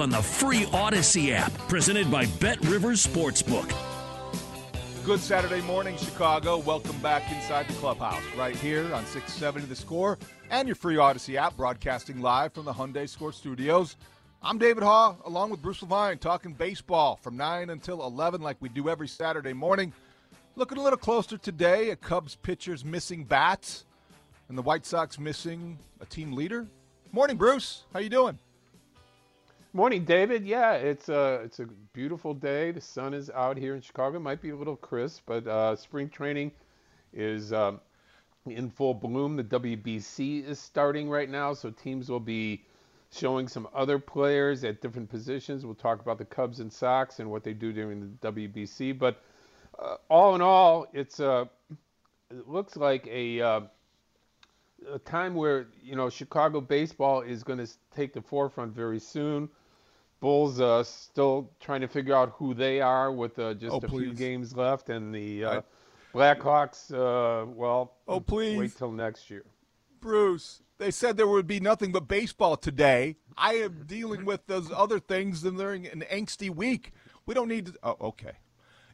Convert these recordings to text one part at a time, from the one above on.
on the free Audacy app, presented by Bet Rivers Sportsbook. Good Saturday morning, Chicago. Welcome back inside the clubhouse, right here on 670 The Score and your free Audacy app, broadcasting live from the Hyundai Score Studios. I'm David Haugh, along with Bruce Levine, talking baseball from 9 until 11, like we do every Saturday morning. Looking a little closer today at Cubs pitchers missing bats and the White Sox missing a team leader. Morning, Bruce. How you doing? Morning, David. Yeah, it's a it's a beautiful day. The sun is out here in Chicago. It might be a little crisp, but uh, spring training is um, in full bloom. The WBC is starting right now, so teams will be showing some other players at different positions. We'll talk about the Cubs and Sox and what they do during the WBC. But uh, all in all, it's uh, it looks like a uh, a time where you know Chicago baseball is going to take the forefront very soon. Bulls uh, still trying to figure out who they are with uh, just Oh, a few games left, and the uh, Blackhawks. Uh, well, Oh, please. wait till next year. Bruce, they said there would be nothing but baseball today. I am dealing with those other things and during an angsty week. We don't need to. Oh, okay.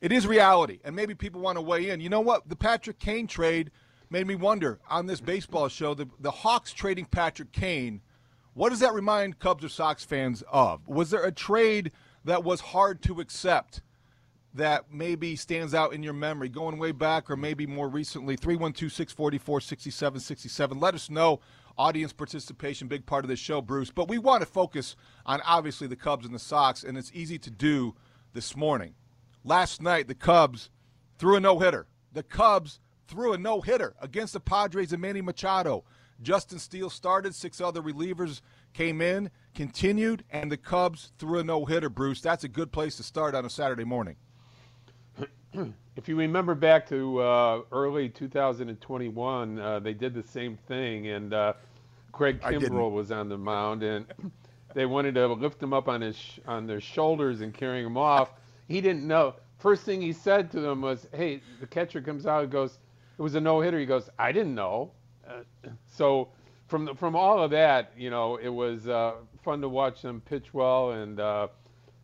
It is reality, and maybe people want to weigh in. You know what? The Patrick Kane trade made me wonder on this baseball show. The, the Hawks trading Patrick Kane, what does that remind Cubs or Sox fans of? Was there a trade that was hard to accept? that maybe stands out in your memory going way back or maybe more recently? 312-644-6767 let us know. Audience participation big part of this show bruce. But we want to focus on obviously the cubs and the sox and it's easy to do this morning. Last night the cubs threw a no-hitter. The cubs threw a no-hitter against the padres and manny machado justin steele started six other relievers came in continued and the cubs threw a no-hitter bruce that's a good place to start on a saturday morning If you remember back to uh, early 2021, uh, they did the same thing, and uh, Craig. Kimbrel was on the mound, and they wanted to lift him up on his sh- on their shoulders and carrying him off. He didn't know. First thing he said to them was, "Hey, the catcher comes out and goes, it was a no hitter." He goes, "I didn't know." So from the, from all of that, you know, it was uh, fun to watch them pitch well, and uh,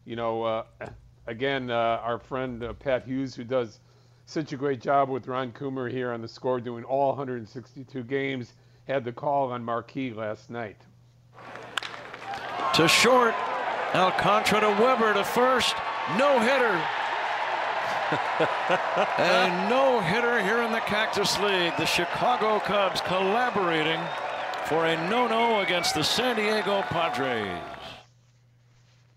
you know, uh, again, our friend Pat Hughes, who does such a great job with Ron Coomer here on the score, doing all 162 games, had the call on Marquee last night. to short. Alcantara to Weber to first. No hitter. a no hitter here in the Cactus League. The Chicago Cubs collaborating for a no no against the San Diego Padres.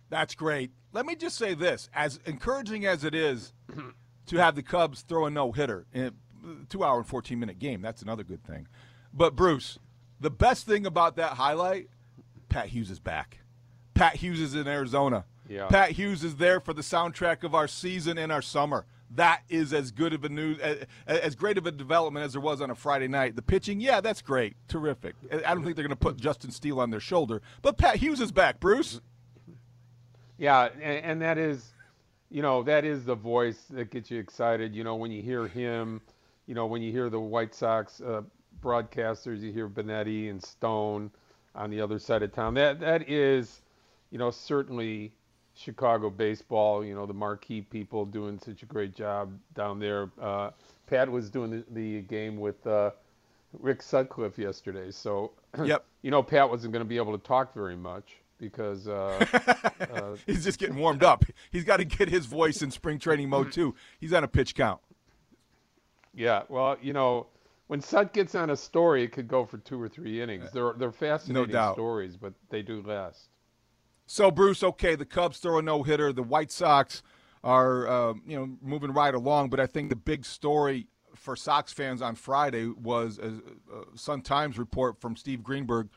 That's great. Let me just say this: as encouraging as it is to have the Cubs throw a no hitter in a two-hour and fourteen-minute game, that's another good thing. But Bruce, the best thing about that highlight, Pat Hughes is back. Pat Hughes is in Arizona. Yeah. Pat Hughes is there for the soundtrack of our season and our summer. that is as good of a news, as, as great of a development as there was on a Friday night. The pitching, yeah, that's great, terrific. I don't think they're going to put Justin Steele on their shoulder, but Pat Hughes is back. Bruce. Yeah, and, and that is, you know, that is the voice that gets you excited. You know, when you hear him, you know, when you hear the White Sox uh, broadcasters, you hear Benetti and Stone on the other side of town. That that is, you know, certainly Chicago baseball. You know, the marquee people doing such a great job down there. Uh, Pat was doing the, the game with uh, Rick Sutcliffe yesterday, so yep. you know Pat wasn't going to be able to talk very much because uh, uh, he's just getting warmed up. He's got to get his voice in spring training mode too. He's on a pitch count. Yeah, well, you know, when Sut gets on a story, it could go for two or three innings. They're they're fascinating no stories, but they do last. So Bruce, okay, the Cubs throw a no hitter. The White Sox are uh, you know moving right along, but I think the big story for Sox fans on Friday was a, a Sun Times report from Steve Greenberg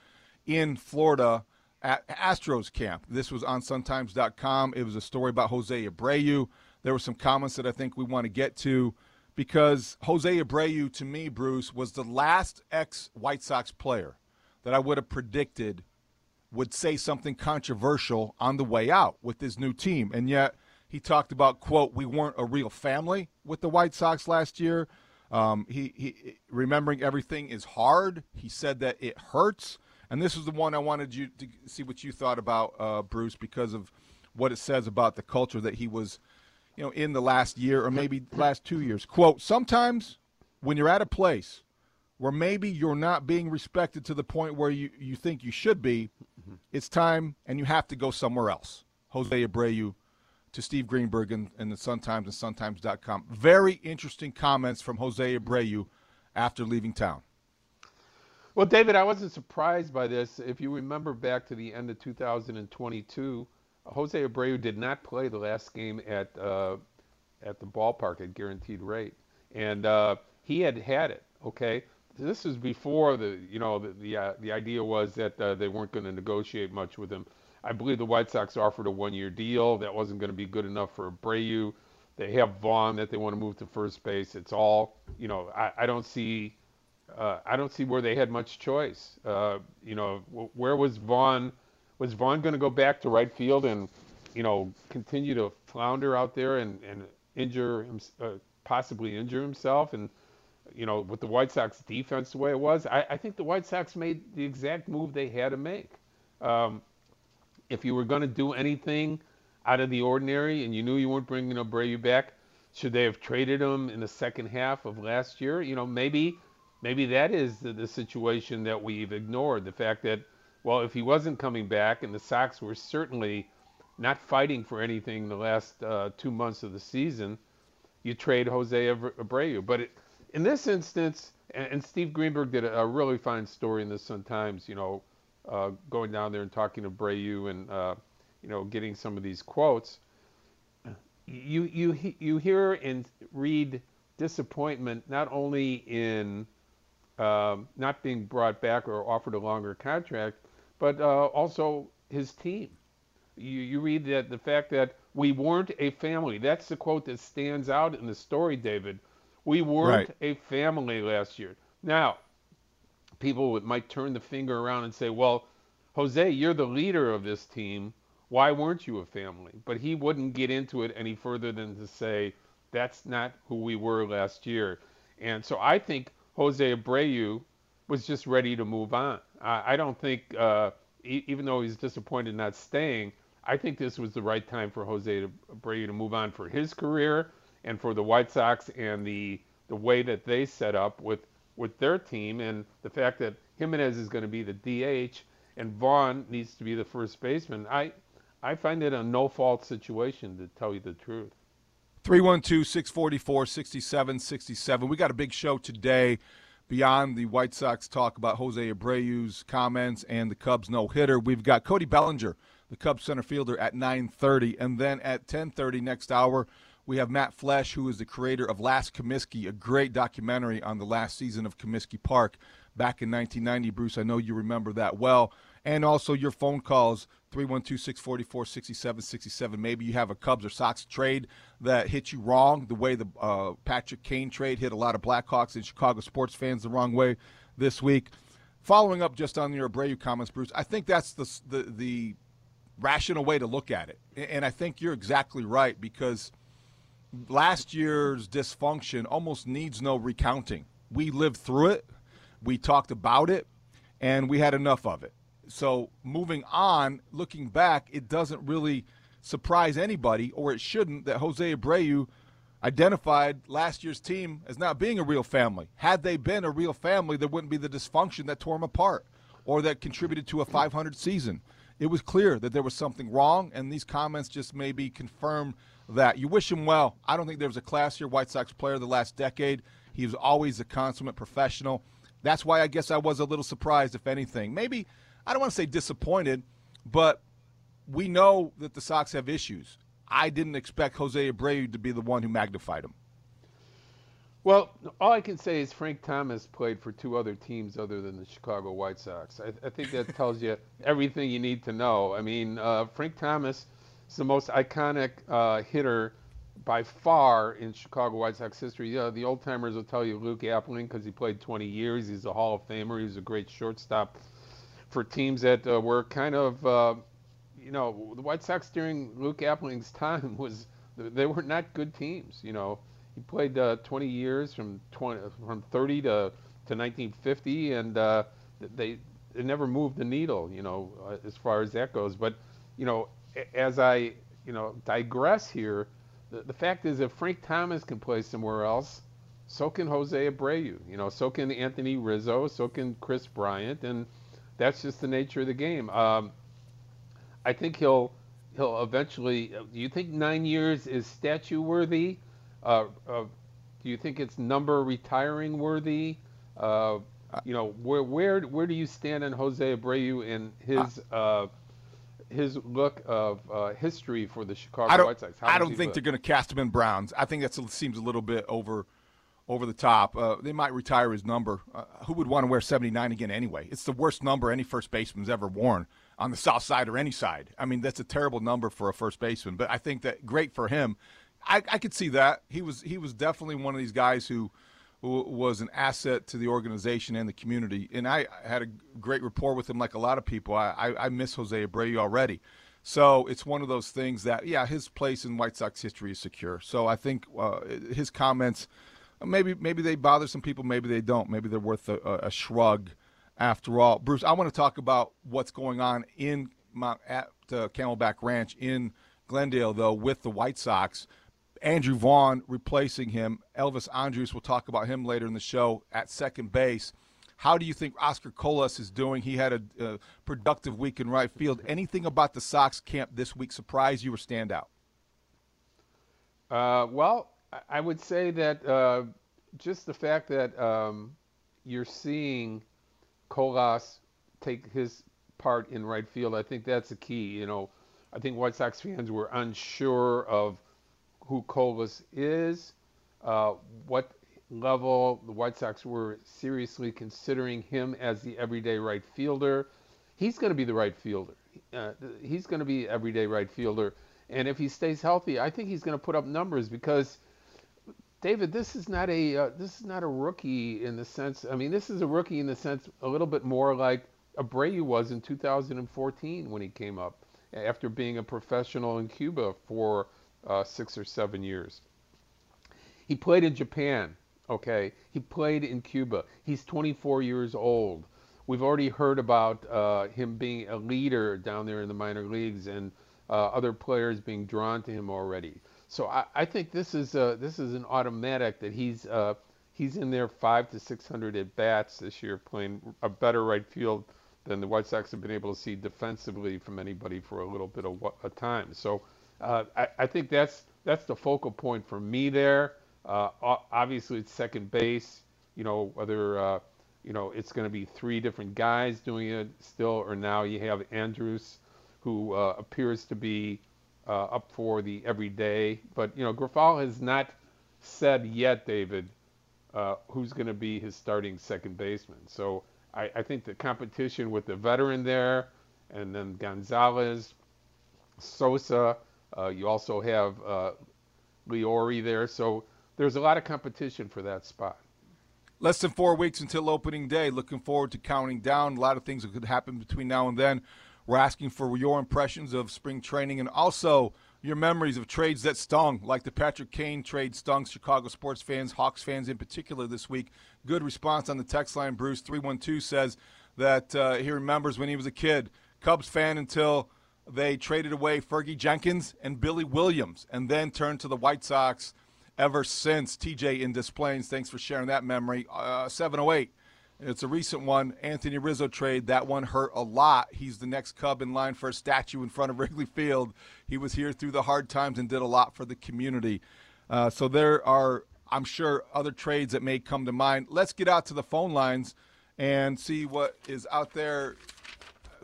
in Florida at Astros camp. This was on SunTimes.com. It was a story about Jose Abreu. There were some comments that I think we want to get to because Jose Abreu, to me, Bruce, was the last ex White Sox player that I would have predicted would say something controversial on the way out with his new team. And yet he talked about, quote, we weren't a real family with the White Sox last year. Um, he, he remembering everything is hard. He said that it hurts. And this is the one I wanted you to see what you thought about, uh, Bruce, because of what it says about the culture that he was – you know, in the last year or maybe last two years. Quote, sometimes when you're at a place where maybe you're not being respected to the point where you, you think you should be, it's time and you have to go somewhere else. Jose Abreu to Steve Greenberg and, and the Sun Times and SunTimes.com. Very interesting comments from Jose Abreu after leaving town. Well, David, I wasn't surprised by this. If you remember back to the end of 2022, Jose Abreu did not play the last game at uh, at the ballpark at guaranteed rate, and uh, he had had it. Okay, this was before the you know the the, uh, the idea was that uh, they weren't going to negotiate much with him. I believe the White Sox offered a one-year deal that wasn't going to be good enough for Abreu. They have Vaughn that they want to move to first base. It's all you know. I, I don't see. Uh, I don't see where they had much choice. Uh, you know, where was Vaughn? was Vaughn going to go back to right field and, you know, continue to flounder out there and, and injure uh, possibly injure himself? And, you know, with the White Sox defense the way it was, I, I think the White Sox made the exact move they had to make. Um, if you were going to do anything out of the ordinary and you knew you weren't bringing Abreu back, should they have traded him in the second half of last year? You know, maybe maybe that is the, the situation that we've ignored. The fact that well, if he wasn't coming back, and the Sox were certainly not fighting for anything the last uh, two months of the season, you trade Jose Abreu. But it, in this instance, and, and, Steve Greenberg did a, a, really fine story in the Sun Times, you know, uh, going down there and talking to Abreu and, uh, you know, getting some of these quotes. You, you, you hear and read disappointment not only in um, not being brought back or offered a longer contract, but uh, also his team. You, you read that the fact that we weren't a family. That's the quote that stands out in the story, David. We weren't right. a family last year. Now, people might turn the finger around and say, well, Jose, you're the leader of this team. Why weren't you a family? But he wouldn't get into it any further than to say, that's not who we were last year. And so I think Jose Abreu was just ready to move on. I, I don't think, uh, e- even though he's disappointed not staying, I think this was the right time for Jose Abreu to move on for his career and for the White Sox and the the way that they set up with with their team and the fact that Jimenez is going to be the DH and Vaughn needs to be the first baseman. I I find it a no fault situation to tell you the truth. 312 644 6767. We got a big show today beyond the White Sox talk about Jose Abreu's comments and the Cubs no hitter, we've got Cody Bellinger, the Cubs center fielder, at 9:30, and then at 10:30 next hour. We have Matt Flesh, who is the creator of Last Comiskey, a great documentary on the last season of Comiskey Park back in 1990. Bruce, I know you remember that well. and also your phone calls 312-644-6767. Maybe you have a Cubs or Sox trade that hit you wrong, the way the uh, Patrick Kane trade hit a lot of Blackhawks and Chicago sports fans the wrong way this week. Following up just on your Abreu comments, Bruce, I think that's the the, the rational way to look at it, and I think you're exactly right because last year's dysfunction almost needs no recounting. We lived through it, we talked about it, and we had enough of it. So moving on, looking back, it doesn't really surprise anybody, or it shouldn't, that Jose Abreu identified last year's team as not being a real family. Had they been a real family, there wouldn't be the dysfunction that tore them apart or that contributed to a 500 season. It was clear that there was something wrong, and these comments just maybe confirm that. You wish him well. I don't think there was a classier White Sox player the last decade. He was always a consummate professional. That's why I guess I was a little surprised, if anything. Maybe I don't want to say disappointed, but we know that the Sox have issues. I didn't expect Jose Abreu to be the one who magnified them. Well, all I can say is Frank Thomas played for two other teams other than the Chicago White Sox. I, I think that tells you everything you need to know. I mean, uh, Frank Thomas is the most iconic uh, hitter by far in Chicago White Sox history. Yeah, the old timers will tell you Luke Appling because he played 20 years. He's a Hall of Famer. He was a great shortstop for teams that uh, were kind of, uh, you know, the White Sox during Luke Appling's time was they were not good teams. You know, he played uh, 20 years from 20 from 30 to to 1950, and uh, they they never moved the needle. You know, uh, as far as that goes. But you know, as I you know digress here, the, the fact is if Frank Thomas can play somewhere else. So can Jose Abreu, you know. So can Anthony Rizzo. So can Kris Bryant, and that's just the nature of the game. Um, I think he'll he'll eventually. Do you think nine years is statue worthy? Uh, uh, do you think it's number retiring worthy? Uh, you know, where where where do you stand on Jose Abreu and his uh, his look of uh, history for the Chicago White Sox? How I don't think look? they're going to cast him in Browns. I think that seems a little bit over over the top. Uh, they might retire his number. Uh, who would want to wear 79 again anyway? It's the worst number any first baseman's ever worn on the south side or any side. I mean, that's a terrible number for a first baseman. But I think that great for him. I, I could see that he was he was definitely one of these guys who, who was an asset to the organization and the community. And I had a great rapport with him, like a lot of people. I, I, I miss Jose Abreu already. So it's one of those things that, yeah, his place in White Sox history is secure. So I think uh, his comments – maybe maybe they bother some people, maybe they don't. Maybe they're worth a, a shrug after all. Bruce, I want to talk about what's going on in at uh, Camelback Ranch in Glendale, though, with the White Sox. Andrew Vaughn replacing him. Elvis Andrus, we'll talk about him later in the show at second base. How do you think Oscar Colas is doing? He had a, a productive week in right field. Anything about the Sox camp this week surprise you or stand out? Uh, well, I would say that uh, just the fact that um, you're seeing Colas take his part in right field, I think that's the key. You know, I think White Sox fans were unsure of who Colas is, uh, what level the White Sox were seriously considering him as the everyday right fielder. He's going to be the right fielder. Uh, he's going to be everyday right fielder. And if he stays healthy, I think he's going to put up numbers because David, this is not a uh, this is not a rookie in the sense. I mean, this is a rookie in the sense a little bit more like Abreu was in 2014 when he came up after being a professional in Cuba for uh, six or seven years. He played in Japan. Okay, he played in Cuba. He's 24 years old. We've already heard about uh, him being a leader down there in the minor leagues and uh, other players being drawn to him already. So I, I think this is a, this is an automatic that he's uh, he's in there five to six hundred at bats this year, playing a better right field than the White Sox have been able to see defensively from anybody for a little bit of a time. So uh, I, I think that's that's the focal point for me there. Uh, obviously, it's second base. You know whether uh, you know it's going to be three different guys doing it still, or now you have Andrus, who uh, appears to be uh, up for the everyday. But you know, Grifol has not said yet, David, uh, who's going to be his starting second baseman. So I, I think the competition with the veteran there, and then Gonzalez, Sosa. Uh, you also have uh, Leury there, so there's a lot of competition for that spot. Less than four weeks until opening day. Looking forward to counting down. A lot of things that could happen between now and then. We're asking for your impressions of spring training and also your memories of trades that stung, like the Patrick Kane trade stung Chicago sports fans, Hawks fans in particular this week. Good response on the text line. Bruce three one two says that uh, he remembers when he was a kid, Cubs fan until they traded away Fergie Jenkins and Billy Williams, and then turned to the White Sox ever since. TJ in Des Plaines, thanks for sharing that memory. Uh, 708. It's a recent one. Anthony Rizzo trade. That one hurt a lot. He's the next Cub in line for a statue in front of Wrigley Field. He was here through the hard times and did a lot for the community. Uh, so there are, I'm sure, other trades that may come to mind. Let's get out to the phone lines and see what is out there.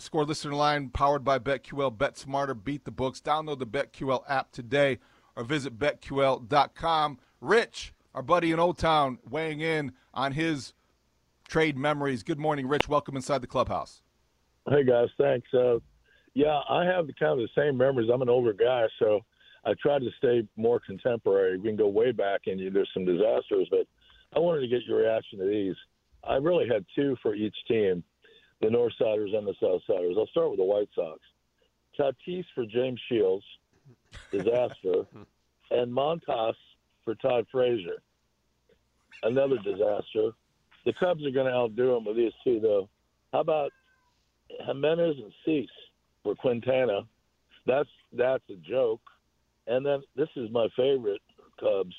Score listener line powered by BetQL. Bet smarter, beat the books. Download the BetQL app today or visit betql.com. Rich, our buddy in Old Town, weighing in on his trade memories. Good morning, Rich. Welcome inside the clubhouse. Hey guys, thanks. Uh, yeah, I have the kind of the same memories. I'm an older guy, so I try to stay more contemporary. We can go way back, and there's some disasters, but I wanted to get your reaction to these. I really had two for each team, the Northsiders and the Southsiders. I'll start with the White Sox. Tatis for James Shields, disaster, and Montas for Todd Frazier, another disaster. The Cubs are going to outdo them with these two, though. How about Jimenez and Cease for Quintana? That's that's a joke. And then this is my favorite Cubs: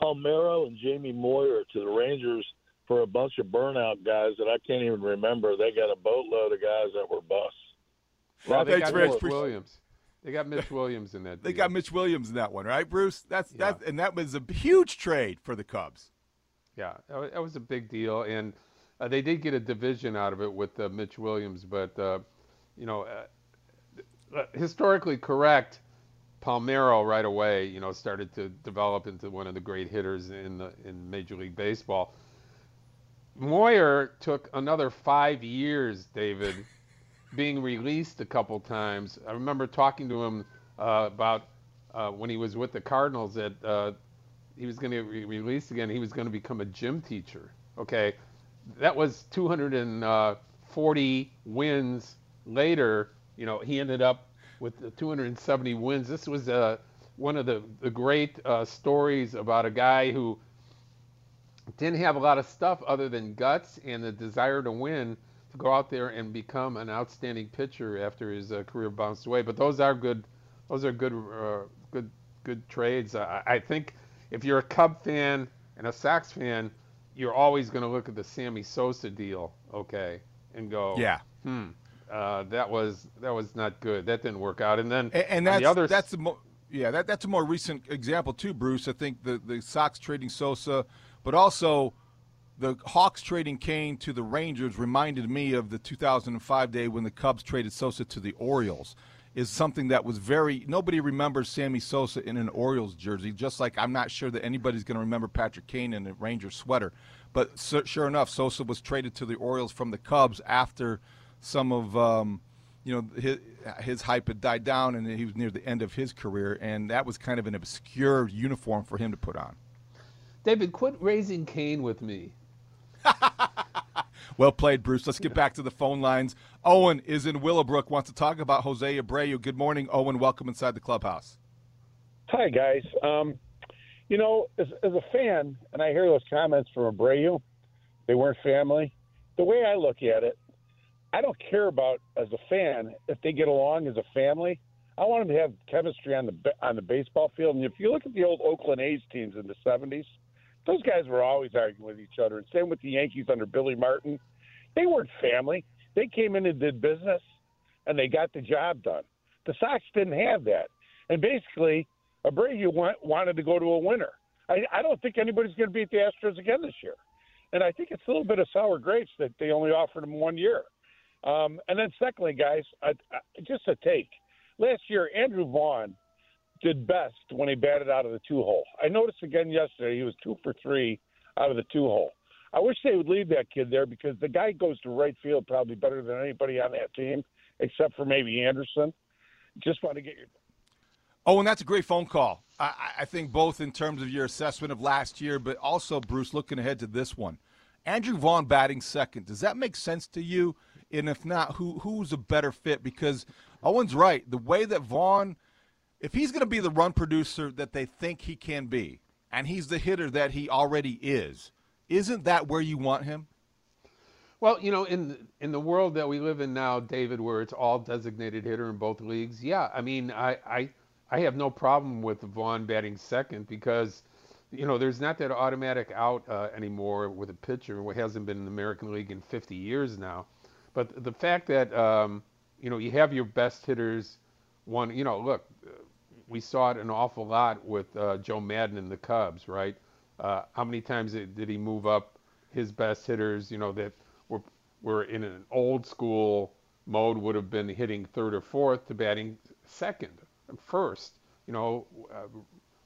Palmeiro and Jamie Moyer to the Rangers for a bunch of burnout guys that I can't even remember. They got a boatload of guys that were busts. Well, they Thanks, got Rich. Mitch Williams. They got Mitch Williams in that. They deal. got Mitch Williams in that one, right, Bruce? That's Yeah. that, and that was a huge trade for the Cubs. Yeah, that was a big deal, and uh, they did get a division out of it with uh, Mitch Williams. But uh, you know, uh, uh, historically correct, Palmeiro right away, you know, started to develop into one of the great hitters in the in Major League Baseball. Moyer took another five years, David, being released a couple times. I remember talking to him uh, about uh, when he was with the Cardinals that uh, he was going to be released again. He was going to become a gym teacher. Okay, that was 240 wins later. You know, he ended up with the 270 wins. This was uh, one of the the great uh, stories about a guy who didn't have a lot of stuff other than guts and the desire to win to go out there and become an outstanding pitcher after his uh, career bounced away. But those are good, those are good, uh, good, good trades. I, I think if you're a Cub fan and a Sox fan, you're always going to look at the Sammy Sosa deal, okay, and go, Yeah, hmm, uh, that was that was not good. That didn't work out. And then and, and that's the other that's a mo- yeah that that's a more recent example too, Bruce. I think the the Sox trading Sosa, but also the Hawks trading Kane to the Rangers reminded me of the 2005 day when the Cubs traded Sosa to the Orioles. Is something that was very nobody remembers Sammy Sosa in an Orioles jersey. Just like I'm not sure that anybody's going to remember Patrick Kane in a Ranger sweater. But su- sure enough, Sosa was traded to the Orioles from the Cubs after some of um, you know his, his hype had died down and he was near the end of his career, and that was kind of an obscure uniform for him to put on. David, quit raising Cain with me. Well played, Bruce. Let's get back to the phone lines. Owen is in Willowbrook, wants to talk about Jose Abreu. Good morning, Owen. Welcome inside the clubhouse. Hi, guys. Um, you know, as, as a fan, and I hear those comments from Abreu, they weren't family. The way I look at it, I don't care about as a fan if they get along as a family. I want them to have chemistry on the on the baseball field. And if you look at the old Oakland A's teams in the '70s, those guys were always arguing with each other. And same with the Yankees under Billy Martin. They weren't family. They came in and did business, and they got the job done. The Sox didn't have that. And basically, Abreu want, wanted to go to a winner. I, I don't think anybody's going to beat the Astros again this year. And I think it's a little bit of sour grapes that they only offered him one year. Um, and then, secondly, guys, I, I, just a take. Last year, Andrew Vaughn did best when he batted out of the two hole. I noticed again yesterday he was two for three out of the two hole. I wish they would leave that kid there because the guy goes to right field probably better than anybody on that team, except for maybe Anderson. Just want to get your. Oh, and that's a great phone call. I, I think both in terms of your assessment of last year, but also Bruce looking ahead to this one. Andrew Vaughn batting second. Does that make sense to you? And if not, who who's a better fit? Because Owen's right. The way that Vaughn, if he's going to be the run producer that they think he can be, and he's the hitter that he already is, isn't that where you want him? Well, you know, in in the world that we live in now, David, where it's all designated hitter in both leagues, yeah, I mean, I I, I have no problem with Vaughn batting second because, you know, there's not that automatic out uh, anymore with a pitcher. It hasn't been in the American League in 50 years now. But the fact that um, you know you have your best hitters, one, you know, look, we saw it an awful lot with uh, Joe Maddon and the Cubs, right? Uh, how many times did he move up his best hitters? You know that were were in an old school mode would have been hitting third or fourth to batting second, first. You know, uh,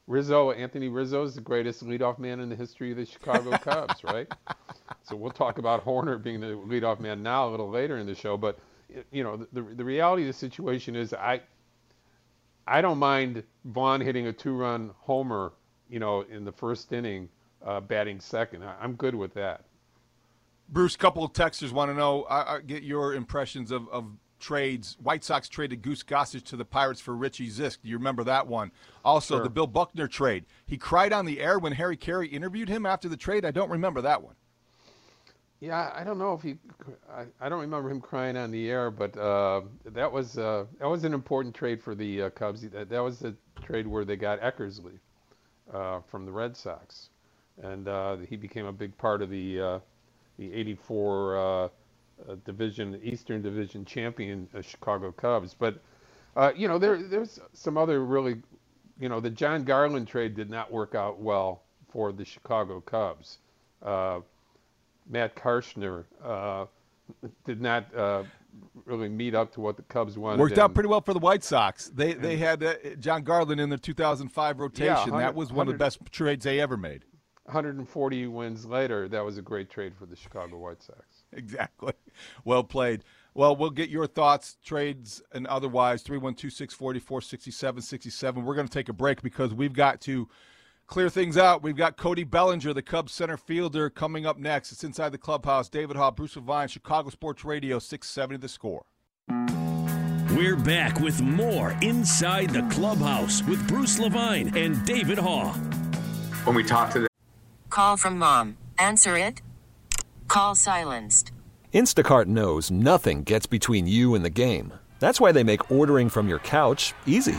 Rizzo, Anthony Rizzo is the greatest leadoff man in the history of the Chicago Cubs, right? So we'll talk about Hoerner being the leadoff man now a little later in the show, but you know, the the reality of the situation is I I don't mind Vaughn hitting a two-run homer, you know, in the first inning, uh, batting second. I, am good with that. Bruce, a couple of texters want to know, I, I get your impressions of, of trades. White Sox traded Goose Gossage to the Pirates for Richie Zisk. Do you remember that one? Also, sure. the Bill Buckner trade. He cried on the air when Harry Caray interviewed him after the trade. I don't remember that one. Yeah, I don't know if he. I, I don't remember him crying on the air, but uh, that was uh, that was an important trade for the uh, Cubs. That, that was the trade where they got Eckersley uh, from the Red Sox, and uh, he became a big part of the uh, the '84 division, Eastern Division champion Chicago Cubs. But you know, there there's some other really, you know, the Jon Garland trade did not work out well for the Chicago Cubs. Matt Karchner uh, did not uh, really meet up to what the Cubs wanted. Worked out pretty well for the White Sox. They they had uh, Jon Garland in the 2005 rotation. Yeah, that was one of the best trades they ever made. 140 wins later, that was a great trade for the Chicago White Sox. Exactly. Well played. Well, we'll get your thoughts, trades, and otherwise. 312 644 6767. We're going to take a break because we've got to clear things out. We've got Cody Bellinger, the Cubs center fielder, coming up next. It's inside the clubhouse. David Haugh, Bruce Levine, Chicago Sports Radio, 670 the score. We're back with more Inside the Clubhouse with Bruce Levine and David Haugh. When we talk to the call from mom, answer it. Call silenced. Instacart knows nothing gets between you and the game. That's why they make ordering from your couch easy.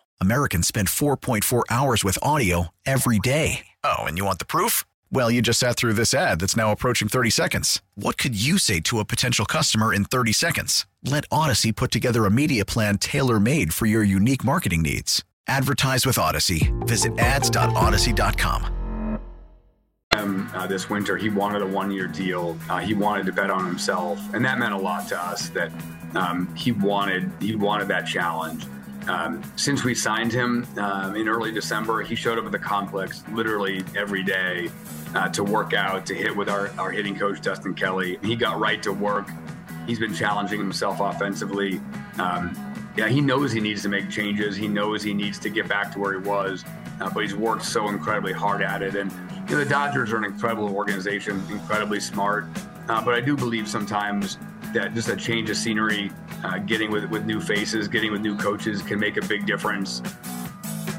Americans spend 4.4 hours with audio every day. Oh, and you want the proof? Well, you just sat through this ad that's now approaching 30 seconds. What could you say to a potential customer in 30 seconds? Let Audacy put together a media plan tailor made for your unique marketing needs. Advertise with Audacy. Visit ads.audacy.com. Um, uh, this winter, he wanted a one year deal. Uh, he wanted to bet on himself, and that meant a lot to us that um, he wanted he wanted that challenge. Um, since we signed him um, in early December, he showed up at the complex literally every day uh, to work out, to hit with our, our hitting coach, Dustin Kelly. He got right to work. He's been challenging himself offensively. Um, yeah, he knows he needs to make changes. He knows he needs to get back to where he was, uh, but he's worked so incredibly hard at it. And you know, the Dodgers are an incredible organization, incredibly smart. Uh, but I do believe sometimes that just a change of scenery, uh, getting with, with new faces, getting with new coaches can make a big difference.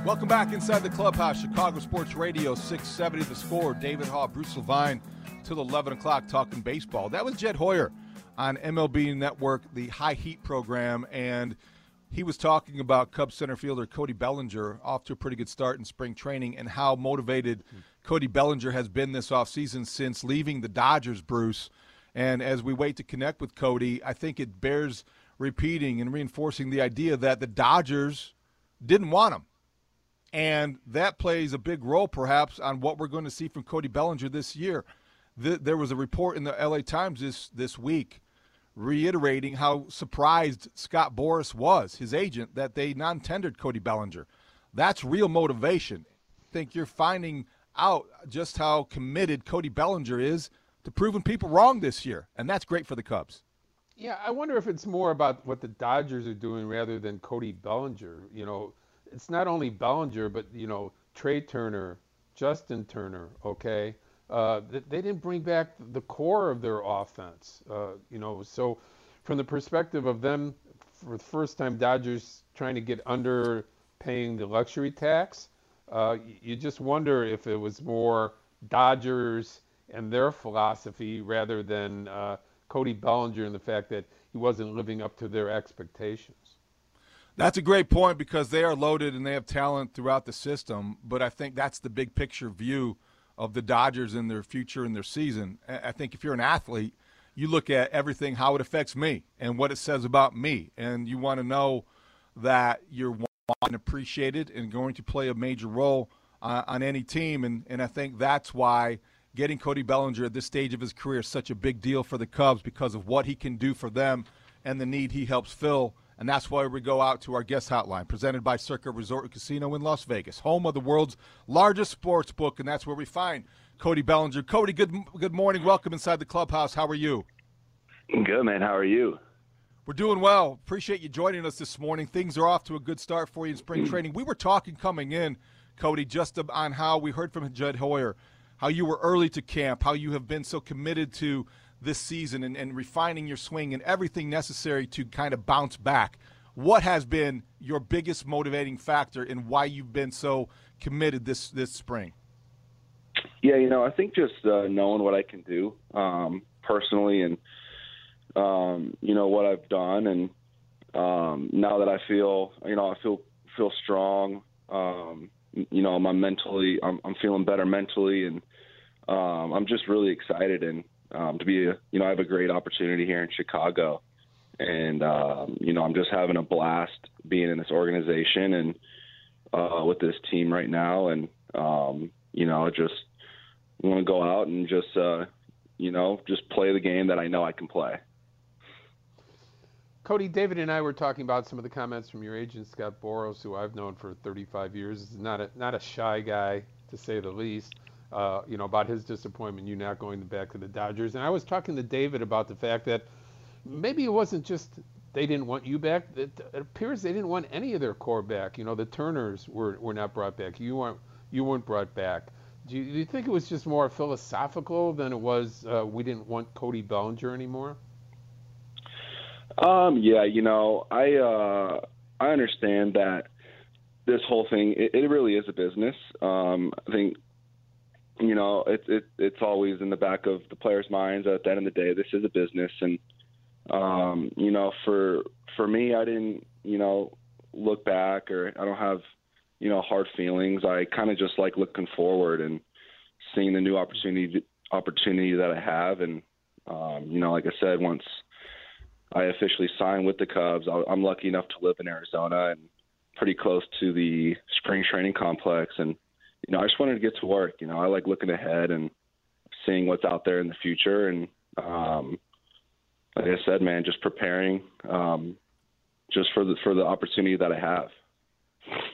Welcome back inside the clubhouse, Chicago Sports Radio, 670 the score. David Haugh, Bruce Levine, till 11 o'clock talking baseball. That was Jed Hoyer on MLB Network, the High Heat program, and he was talking about Cubs center fielder Cody Bellinger off to a pretty good start in spring training and how motivated Cody Bellinger has been this offseason since leaving the Dodgers, Bruce. And as we wait to connect with Cody, I think it bears repeating and reinforcing the idea that the Dodgers didn't want him. And that plays a big role, perhaps, on what we're going to see from Cody Bellinger this year. there was a report in the LA Times this, this week reiterating how surprised Scott Boras was, his agent, that they non tendered Cody Bellinger. That's real motivation. I think you're finding out just how committed Cody Bellinger is to proving people wrong this year, and that's great for the Cubs. Yeah, I wonder if it's more about what the Dodgers are doing rather than Cody Bellinger. You know, it's not only Bellinger, but you know, Trea Turner, Justin Turner. Okay, uh, they didn't bring back the core of their offense. Uh, you know, so from the perspective of them, for the first time, Dodgers trying to get under paying the luxury tax. Uh, you just wonder if it was more Dodgers and their philosophy rather than uh, Cody Bellinger and the fact that he wasn't living up to their expectations. That's a great point because they are loaded and they have talent throughout the system. But I think that's the big picture view of the Dodgers and their future and their season. I think if you're an athlete, you look at everything, how it affects me and what it says about me. And you want to know that you're and appreciated and going to play a major role uh, on any team. And, and I think that's why getting Cody Bellinger at this stage of his career is such a big deal for the Cubs because of what he can do for them and the need he helps fill. And that's why we go out to our guest hotline, presented by Circa Resort and Casino in Las Vegas, home of the world's largest sports book, and that's where we find Cody Bellinger. Cody, good good morning. Welcome inside the clubhouse. How are you? Good, man. How are you? We're doing well. Appreciate you joining us this morning. Things are off to a good start for you in spring training. We were talking coming in, Cody, just on how we heard from Jed Hoyer, how you were early to camp, how you have been so committed to this season and, and refining your swing and everything necessary to kind of bounce back. What has been your biggest motivating factor in why you've been so committed this this spring? Yeah, you know, I think just uh, knowing what I can do um, personally and um, you know what I've done, and um, now that I feel, you know, I feel feel strong. Um, you know, I'm mentally, I'm, I'm feeling better mentally, and um, I'm just really excited and um, to be, a, you know, I have a great opportunity here in Chicago, and um, you know, I'm just having a blast being in this organization and uh, with this team right now, and um, you know, I just want to go out and just, uh, you know, just play the game that I know I can play. Cody, David and I were talking about some of the comments from your agent Scott Boras, who I've known for 35 years. Is not a not a shy guy to say the least. Uh, you know about his disappointment, you not going back to the Dodgers. And I was talking to David about the fact that maybe it wasn't just they didn't want you back. It, it appears they didn't want any of their core back. You know, the Turners were were not brought back. You weren't you weren't brought back. Do you, do you think it was just more philosophical than it was uh, we didn't want Cody Bellinger anymore? Um, yeah, you know, I uh, I understand that this whole thing it, it really is a business. Um, I think you know it's it, it's always in the back of the players' minds. At the end of the day, this is a business, and um, you know, for for me, I didn't you know look back or I don't have you know hard feelings. I kind of just like looking forward and seeing the new opportunity opportunity that I have, and um, you know, like I said, once I officially signed with the Cubs. I'm lucky enough to live in Arizona and pretty close to the spring training complex. And, you know, I just wanted to get to work. You know, I like looking ahead and seeing what's out there in the future. And, um, like I said, man, just preparing um, just for the, for the opportunity that I have.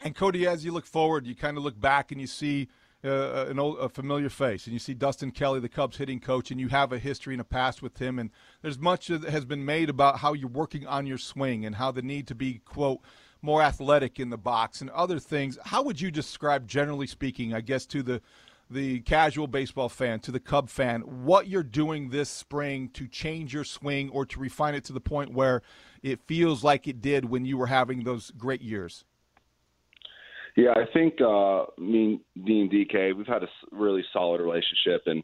And Cody, as you look forward, you kind of look back and you see uh, an old, a familiar face, and you see Dustin Kelly, the Cubs hitting coach, and you have a history and a past with him. And there's much that has been made about how you're working on your swing and how the need to be quote more athletic in the box and other things. How would you describe, generally speaking, I guess, to the the casual baseball fan, to the Cub fan, what you're doing this spring to change your swing or to refine it to the point where it feels like it did when you were having those great years? Yeah, I think uh, me, and DK, we've had a really solid relationship, and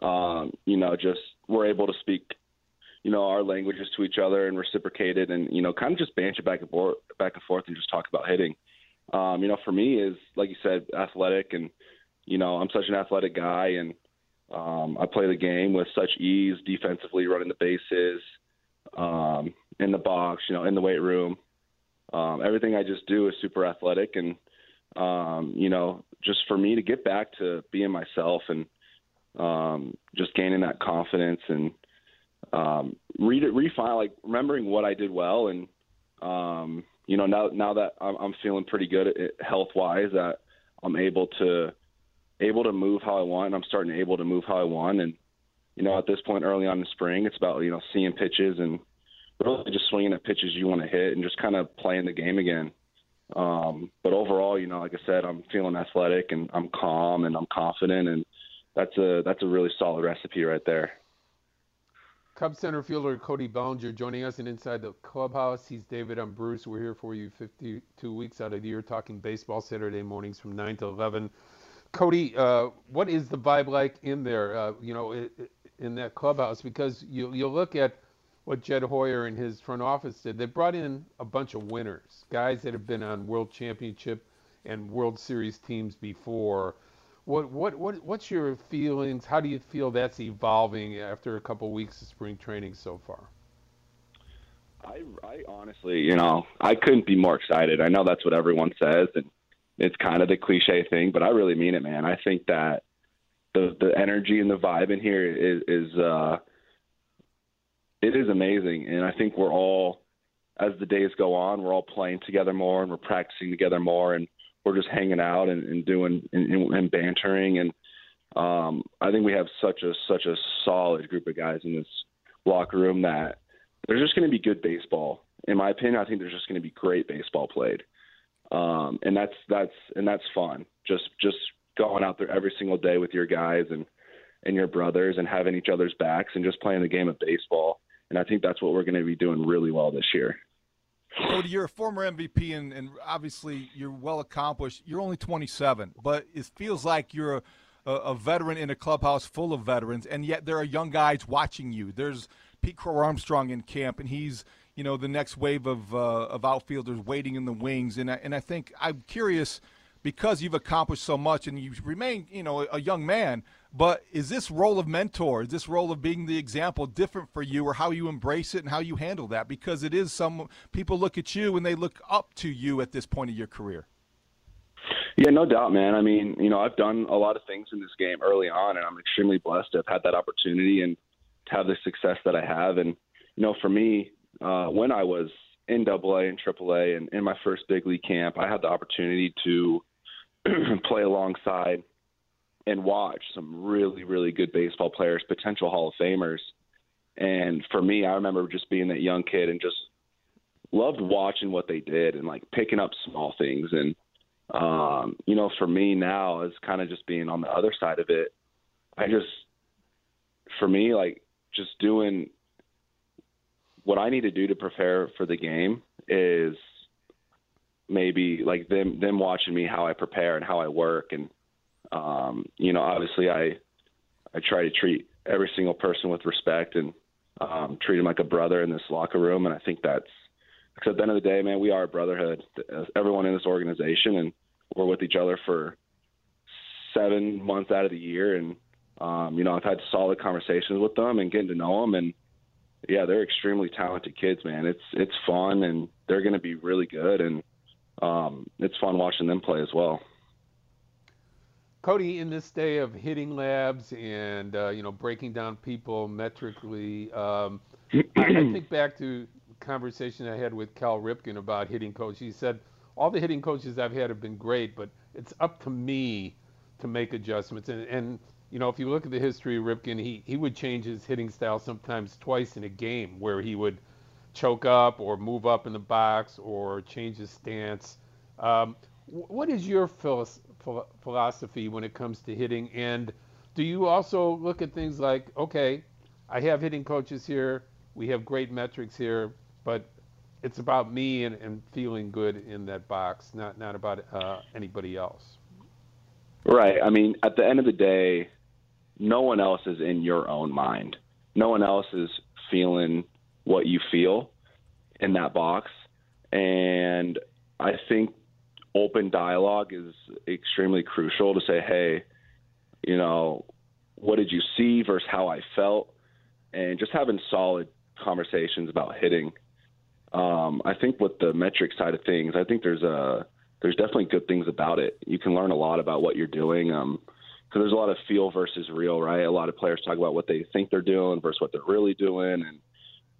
um, you know, just we're able to speak, you know, our languages to each other and reciprocate it, and you know, kind of just banter back and forth, back and forth, and just talk about hitting. Um, you know, for me is like you said, athletic and you know, I'm such an athletic guy, and um, I play the game with such ease defensively, running the bases, um, in the box, you know, in the weight room. Um, everything I just do is super athletic, and um, you know, just for me to get back to being myself and um, just gaining that confidence and um, read it, refine, like remembering what I did well, and um, you know, now now that I'm, I'm feeling pretty good health wise, that I'm able to able to move how I want. I'm starting to able to move how I want, and you know, at this point early on in the spring, it's about you know seeing pitches and really just swinging at pitches you want to hit and just kind of playing the game again. Um, but overall, you know, like I said, I'm feeling athletic and I'm calm and I'm confident, and that's a that's a really solid recipe right there. Cub center fielder Cody Bellinger joining us and inside the clubhouse. He's David. I'm Bruce. We're here for you 52 weeks out of the year talking baseball Saturday mornings from 9 to 11. Cody, uh, what is the vibe like in there? Uh, you know, in that clubhouse because you you look at what Jed Hoyer and his front office did. They brought in a bunch of winners, guys that have been on World Championship and World Series teams before. What what what what's your feelings? How do you feel that's evolving after a couple of weeks of spring training so far? I, I honestly, you know, I couldn't be more excited. I know that's what everyone says, and it's kind of the cliche thing, but I really mean it, man. I think that the the energy and the vibe in here is is uh, it is amazing, and I think we're all as the days go on, we're all playing together more and we're practicing together more, and we're just hanging out and, and doing and, and bantering, and um, I think we have such a such a solid group of guys in this locker room that there's just going to be good baseball. In my opinion, I think there's just going to be great baseball played, um, and that's that's and that's fun. Just just going out there every single day with your guys and and your brothers and having each other's backs and just playing the game of baseball. And I think that's what we're going to be doing really well this year. Cody, you're a former MVP and, and obviously you're well accomplished. You're only 27, but it feels like you're a, a, veteran in a clubhouse full of veterans, and yet there are young guys watching you. There's Pete Crow Armstrong in camp, and he's you know the next wave of uh, of outfielders waiting in the wings. And I, and I think I'm curious – because you've accomplished so much and you remain, you know, a young man. But is this role of mentor, is this role of being the example different for you or how you embrace it and how you handle that? Because it is some people look at you and they look up to you at this point of your career. Yeah, no doubt, man. I mean, you know, I've done a lot of things in this game early on, and I'm extremely blessed to have had that opportunity and to have the success that I have. And, you know, for me, uh, when I was in Double A AA and Triple A and in my first big league camp, I had the opportunity to play alongside and watch some really, really good baseball players, potential Hall of Famers. And for me, I remember just being that young kid and just loved watching what they did and like picking up small things. And, um, you know, for me now, is kind of just being on the other side of it. I just, for me, like just doing what I need to do to prepare for the game is maybe like them them watching me how I prepare and how I work and um, you know obviously I I try to treat every single person with respect and um, treat them like a brother in this locker room. And I think that's because at the end of the day man we are a brotherhood everyone in this organization and we're with each other for seven months out of the year. And um, you know I've had solid conversations with them and getting to know them. And yeah they're extremely talented kids man. It's it's fun and they're going to be really good. And um, it's fun watching them play as well. Cody, in this day of hitting labs and uh, you know breaking down people metrically, um, I, I, think back to conversation I had with Cal Ripken about hitting coach. He said all the hitting coaches I've had have been great, but it's up to me to make adjustments. And, and you know, if you look at the history of Ripken, he he would change his hitting style sometimes twice in a game, where he would choke up or move up in the box or change his stance. Um, what is your philosophy when it comes to hitting? And do you also look at things like, okay, I have hitting coaches here, we have great metrics here, but it's about me and, and feeling good in that box, not not about uh, anybody else. Right. I mean, at the end of the day, no one else is in your own mind. No one else is feeling what you feel in that box. And I think open dialogue is extremely crucial to say, hey, you know, what did you see versus how I felt, and just having solid conversations about hitting. Um, I think with the metric side of things, I think there's a there's definitely good things about it. You can learn a lot about what you're doing. Um, because there's a lot of feel versus real, right? A lot of players talk about what they think they're doing versus what they're really doing, and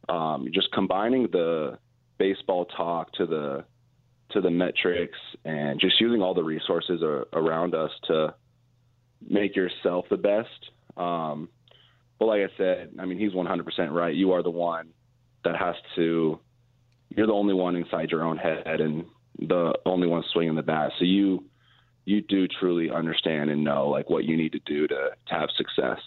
um, just combining the baseball talk to the to the metrics and just using all the resources are, around us to make yourself the best. Um, but like I said, I mean, he's 100% right. You are the one that has to. You're the only one inside your own head and the only one swinging the bat. So you you do truly understand and know like what you need to do to, to have success.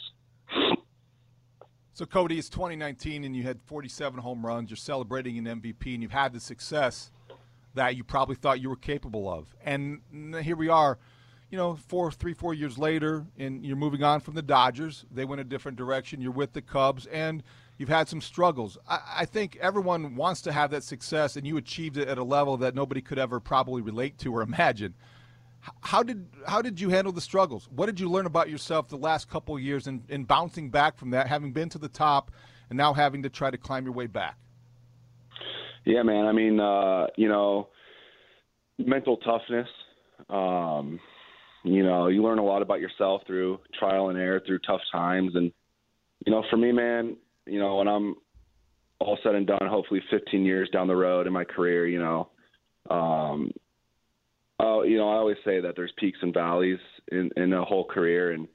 So Cody, it's 2019 and you had 47 home runs. You're celebrating an MVP and you've had the success that you probably thought you were capable of. And here we are, you know, four, three, four years later, and you're moving on from the Dodgers. They went a different direction. You're with the Cubs, and you've had some struggles. I, I think everyone wants to have that success, and you achieved it at a level that nobody could ever probably relate to or imagine. How did how did you handle the struggles? What did you learn about yourself the last couple years in bouncing back from that, having been to the top and now having to try to climb your way back? Yeah, man. I mean, uh, you know, mental toughness. Um, you know, you learn a lot about yourself through trial and error, through tough times, and you know, for me, man, you know, when I'm all said and done, hopefully 15 years down the road in my career, you know, um, Oh, you know, I always say that there's peaks and valleys in, in a whole career, and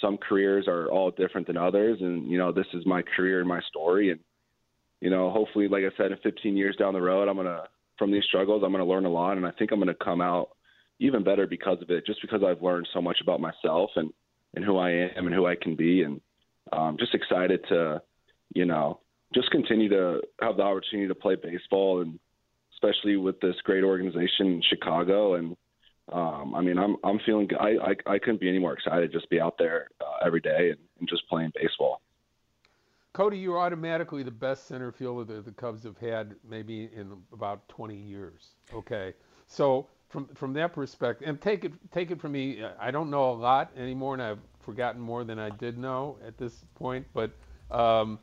some careers are all different than others. And you know, this is my career and my story, and you know, hopefully, like I said, in 15 years down the road, I'm gonna from these struggles, I'm gonna learn a lot, and I think I'm gonna come out even better because of it, just because I've learned so much about myself and and who I am and who I can be, and um, just excited to, you know, just continue to have the opportunity to play baseball and especially with this great organization in Chicago. And um, I mean, I'm I'm feeling I, I I couldn't be any more excited just to be out there uh, every day and, and just playing baseball. Cody, you're automatically the best center fielder that the Cubs have had maybe in about 20 years. Okay, so from from that perspective, and take it take it from me, I don't know a lot anymore, and I've forgotten more than I did know at this point. But um,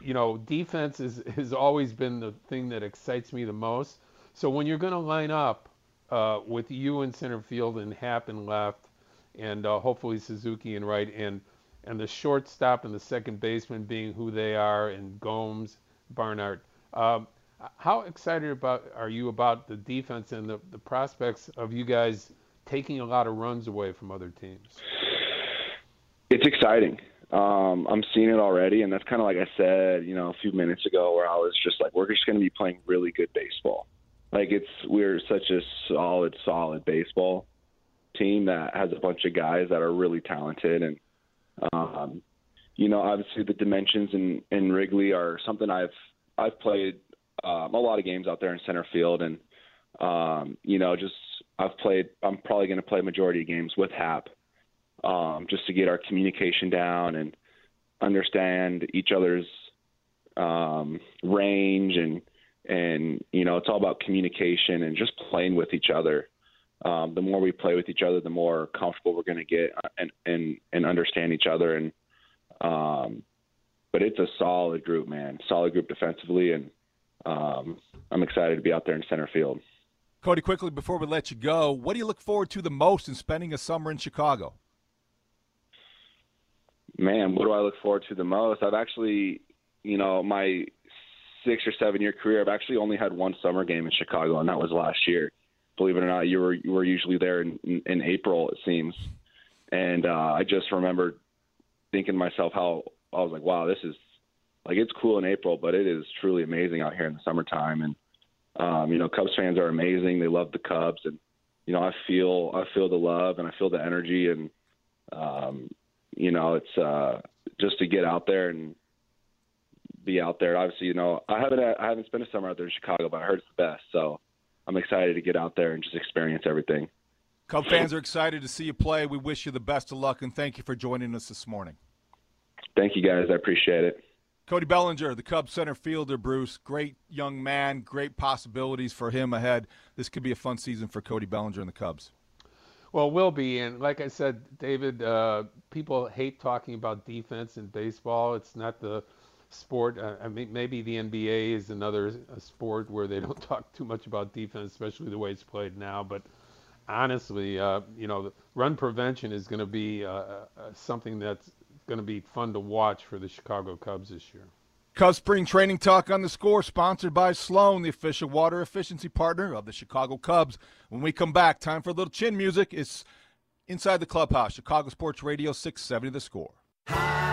you know, defense is has always been the thing that excites me the most. So when you're going to line up uh, with you in center field and Happ in left, and uh, hopefully Suzuki in right, and and the shortstop and the second baseman being who they are, and Gomes, Barnhart. Um, how excited about are you about the defense and the, the prospects of you guys taking a lot of runs away from other teams? It's exciting um, I'm seeing it already, and that's kind of like I said, you know, a few minutes ago, where I was just like, we're just going to be playing really good baseball. Like it's we're such a solid, solid baseball team that has a bunch of guys that are really talented, and um, you know, obviously the dimensions in in Wrigley are something I've I've played um, a lot of games out there in center field, and um, you know, just I've played. I'm probably going to play majority of games with Happ, um, just to get our communication down and understand each other's um, range and and you know it's all about communication and just playing with each other. Um, the more we play with each other, the more comfortable we're going to get and and and understand each other. And um, but it's a solid group, man. Solid group defensively, and um, I'm excited to be out there in center field. Cody, quickly before we let you go, what do you look forward to the most in spending a summer in Chicago? man, what do I look forward to the most? I've actually, you know, my six or seven year career, I've actually only had one summer game in Chicago, and that was last year. Believe it or not, you were you were usually there in, in, in April, it seems. And uh, I just remember thinking to myself how I was like, wow, this is like it's cool in April, but it is truly amazing out here in the summertime. And um, you know, Cubs fans are amazing. They love the Cubs, and you know, I feel I feel the love and I feel the energy, and um, you know, it's uh, just to get out there and be out there. Obviously, you know, I haven't I haven't spent a summer out there in Chicago, but I heard it's the best. So I'm excited to get out there and just experience everything. Cub fans are excited to see you play. We wish you the best of luck and thank you for joining us this morning. Thank you guys. I appreciate it. Cody Bellinger, the Cubs center fielder, Bruce. Great young man, great possibilities for him ahead. This could be a fun season for Cody Bellinger and the Cubs. Well, will be, and like I said, David, uh, people hate talking about defense in baseball. It's not the sport. Uh, I mean, maybe the NBA is another uh, sport where they don't talk too much about defense, especially the way it's played now. But honestly, uh, you know, run prevention is going to be uh, uh, something that's going to be fun to watch for the Chicago Cubs this year. Cubs Spring Training Talk on the Score, sponsored by Sloan, the official water efficiency partner of the Chicago Cubs. When we come back, time for a little chin music. It's inside the clubhouse, Chicago Sports Radio 670 The Score.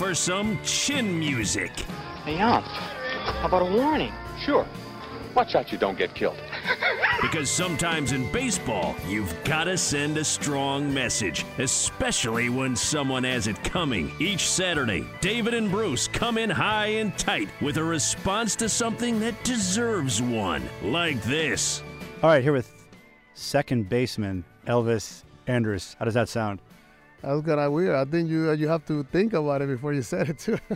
For some chin music. Hey, Ump, how about a warning? Sure. Watch out you don't get killed. Because sometimes in baseball, you've got to send a strong message, especially when someone has it coming. Each Saturday, David and Bruce come in high and tight with a response to something that deserves one, like this. All right, here with second baseman Elvis Andrus. How does that sound? That was kind of weird. I think you you have to think about it before you said it too.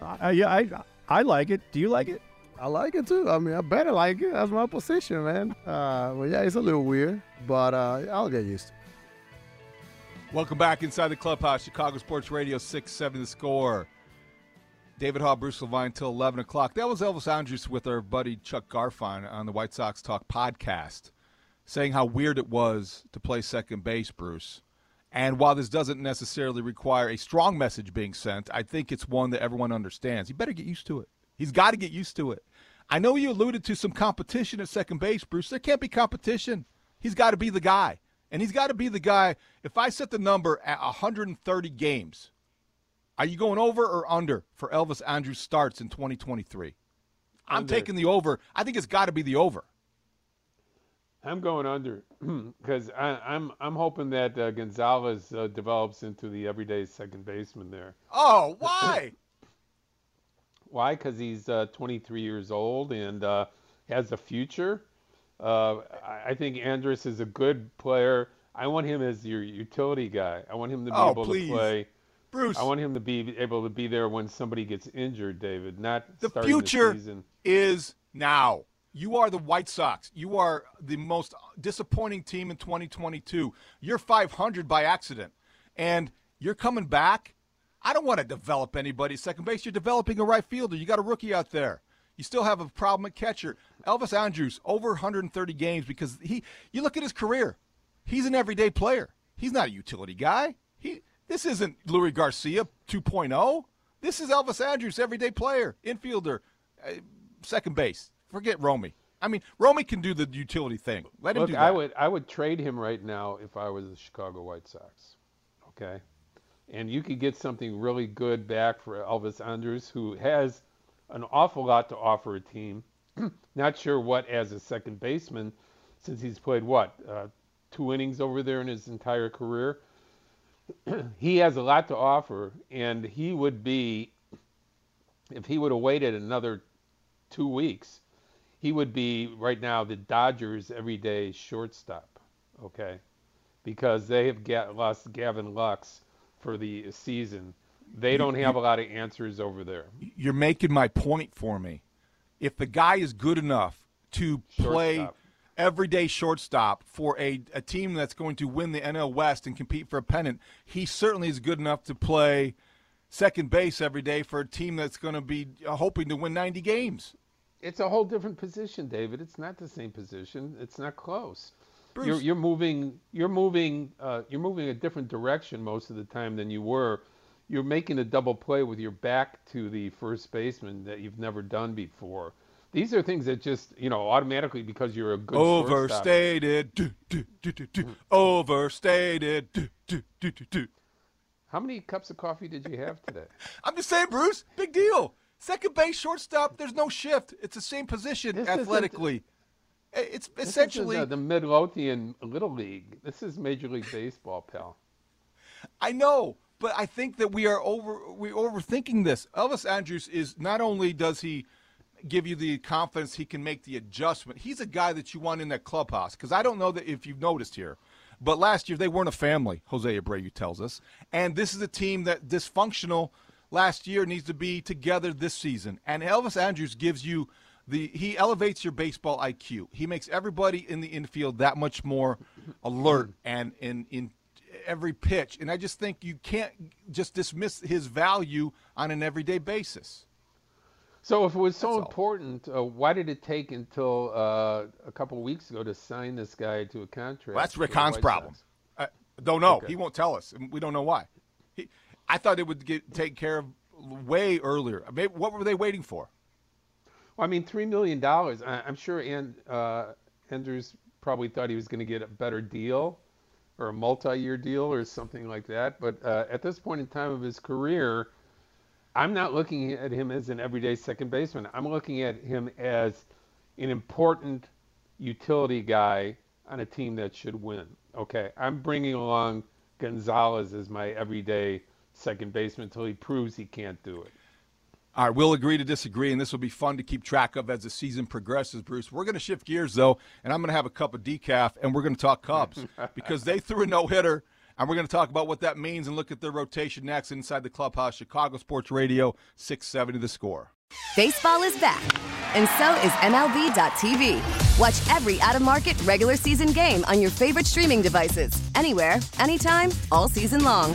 Uh, yeah, I I like it. Do you like it? I like it too. I mean, I better like it. That's my position, man. Uh, well, yeah, it's a little weird, but uh, I'll get used to. it. Welcome back inside the clubhouse, Chicago Sports Radio 670 The Score. David Haugh, Bruce Levine till 11 o'clock. That was Elvis Andrus with our buddy Chuck Garfien on the White Sox Talk podcast, saying how weird it was to play second base, Bruce. And while this doesn't necessarily require a strong message being sent, I think it's one that everyone understands. He better get used to it. He's got to get used to it. I know you alluded to some competition at second base, Bruce. There can't be competition. He's got to be the guy. And he's got to be the guy. If I set the number at 130 games, are you going over or under for Elvis Andrus starts in 2023? I'm Under. taking the over. I think it's got to be the over. I'm going under because I'm I'm hoping that uh, Gonzalez uh, develops into the everyday second baseman there. Oh, why? Why? Because he's uh, 23 years old and uh, has a future. Uh, I I think Andrus is a good player. I want him as your utility guy. I want him to be Oh, able please. to play. Bruce. I want him to be able to be there when somebody gets injured, David. Not The future the is now. You are the White Sox. You are the most disappointing team in 2022. You're 500 by accident, and you're coming back. I don't want to develop anybody second base. You're developing a right fielder. You got a rookie out there. You still have a problem at catcher. Elvis Andrus over 130 games because he. You look at his career. He's an everyday player. He's not a utility guy. He. This isn't Leury Garcia 2.0. This is Elvis Andrus, everyday player, infielder, uh, second base. Forget Romy. I mean, Romy can do the utility thing. Let him Look, do I would I would trade him right now if I was the Chicago White Sox. Okay, and you could get something really good back for Elvis Andrus, who has an awful lot to offer a team. Not sure what as a second baseman, since he's played what uh, two innings over there in his entire career. he has a lot to offer, and he would be, if he would have waited another two weeks, he would be right now the Dodgers' everyday shortstop. Okay, because they have ga- lost Gavin Lux for the season. They don't have a lot of answers over there. You're making my point for me. If the guy is good enough to play everyday shortstop for a, a team that's going to win the NL West and compete for a pennant, he certainly is good enough to play second base every day for a team that's going to be uh, hoping to win 90 games. It's a whole different position, David. It's not the same position. It's not close. Bruce. You're, you're moving. You're moving. Uh, you're moving a different direction most of the time than you were. You're making a double play with your back to the first baseman that you've never done before. These are things that just you know automatically because you're a good. Overstated. Do, do, do. Overstated. How many cups of coffee did you have today? I'm just saying, Bruce, big deal. Second base, shortstop, there's no shift. It's the same position This athletically. It's This essentially. uh, the Midlothian Little League. This is Major League Baseball, pal. I know, but I think that we are over we overthinking this. Elvis Andrus is not only does he give you the confidence he can make the adjustment. He's a guy that you want in that clubhouse because I don't know that if you've noticed here. But last year they weren't a family. Jose Abreu tells us, and this is a team that dysfunctional last year needs to be together this season. And Elvis Andrus gives you the he elevates your baseball IQ. He makes everybody in the infield that much more alert and in in every pitch. And I just think you can't just dismiss his value on an everyday basis. So if it was so important, uh, why did it take until uh, a couple weeks ago to sign this guy to a contract? Well, that's Rick Hahn's problem. I don't know. Okay. He won't tell us, we don't know why. He, I thought it would get taken care of way earlier. What were they waiting for? Well, I mean, three million dollars. I'm sure and, uh, Andrus probably thought he was going to get a better deal, or a multi-year deal, or something like that. But uh, at this point in time of his career, I'm not looking at him as an everyday second baseman. I'm looking at him as an important utility guy on a team that should win. Okay, I'm bringing along Gonzalez as my everyday second baseman until he proves he can't do it. All right, we'll agree to disagree, and this will be fun to keep track of as the season progresses, Bruce. We're going to shift gears, though, and I'm going to have a cup of decaf, and we're going to talk Cubs because they threw a no hitter, and we're going to talk about what that means and look at their rotation next inside the clubhouse. Chicago Sports Radio, 670 the score. Baseball is back, and so is MLB.tv. Watch every out of market regular season game on your favorite streaming devices, anywhere, anytime, all season long.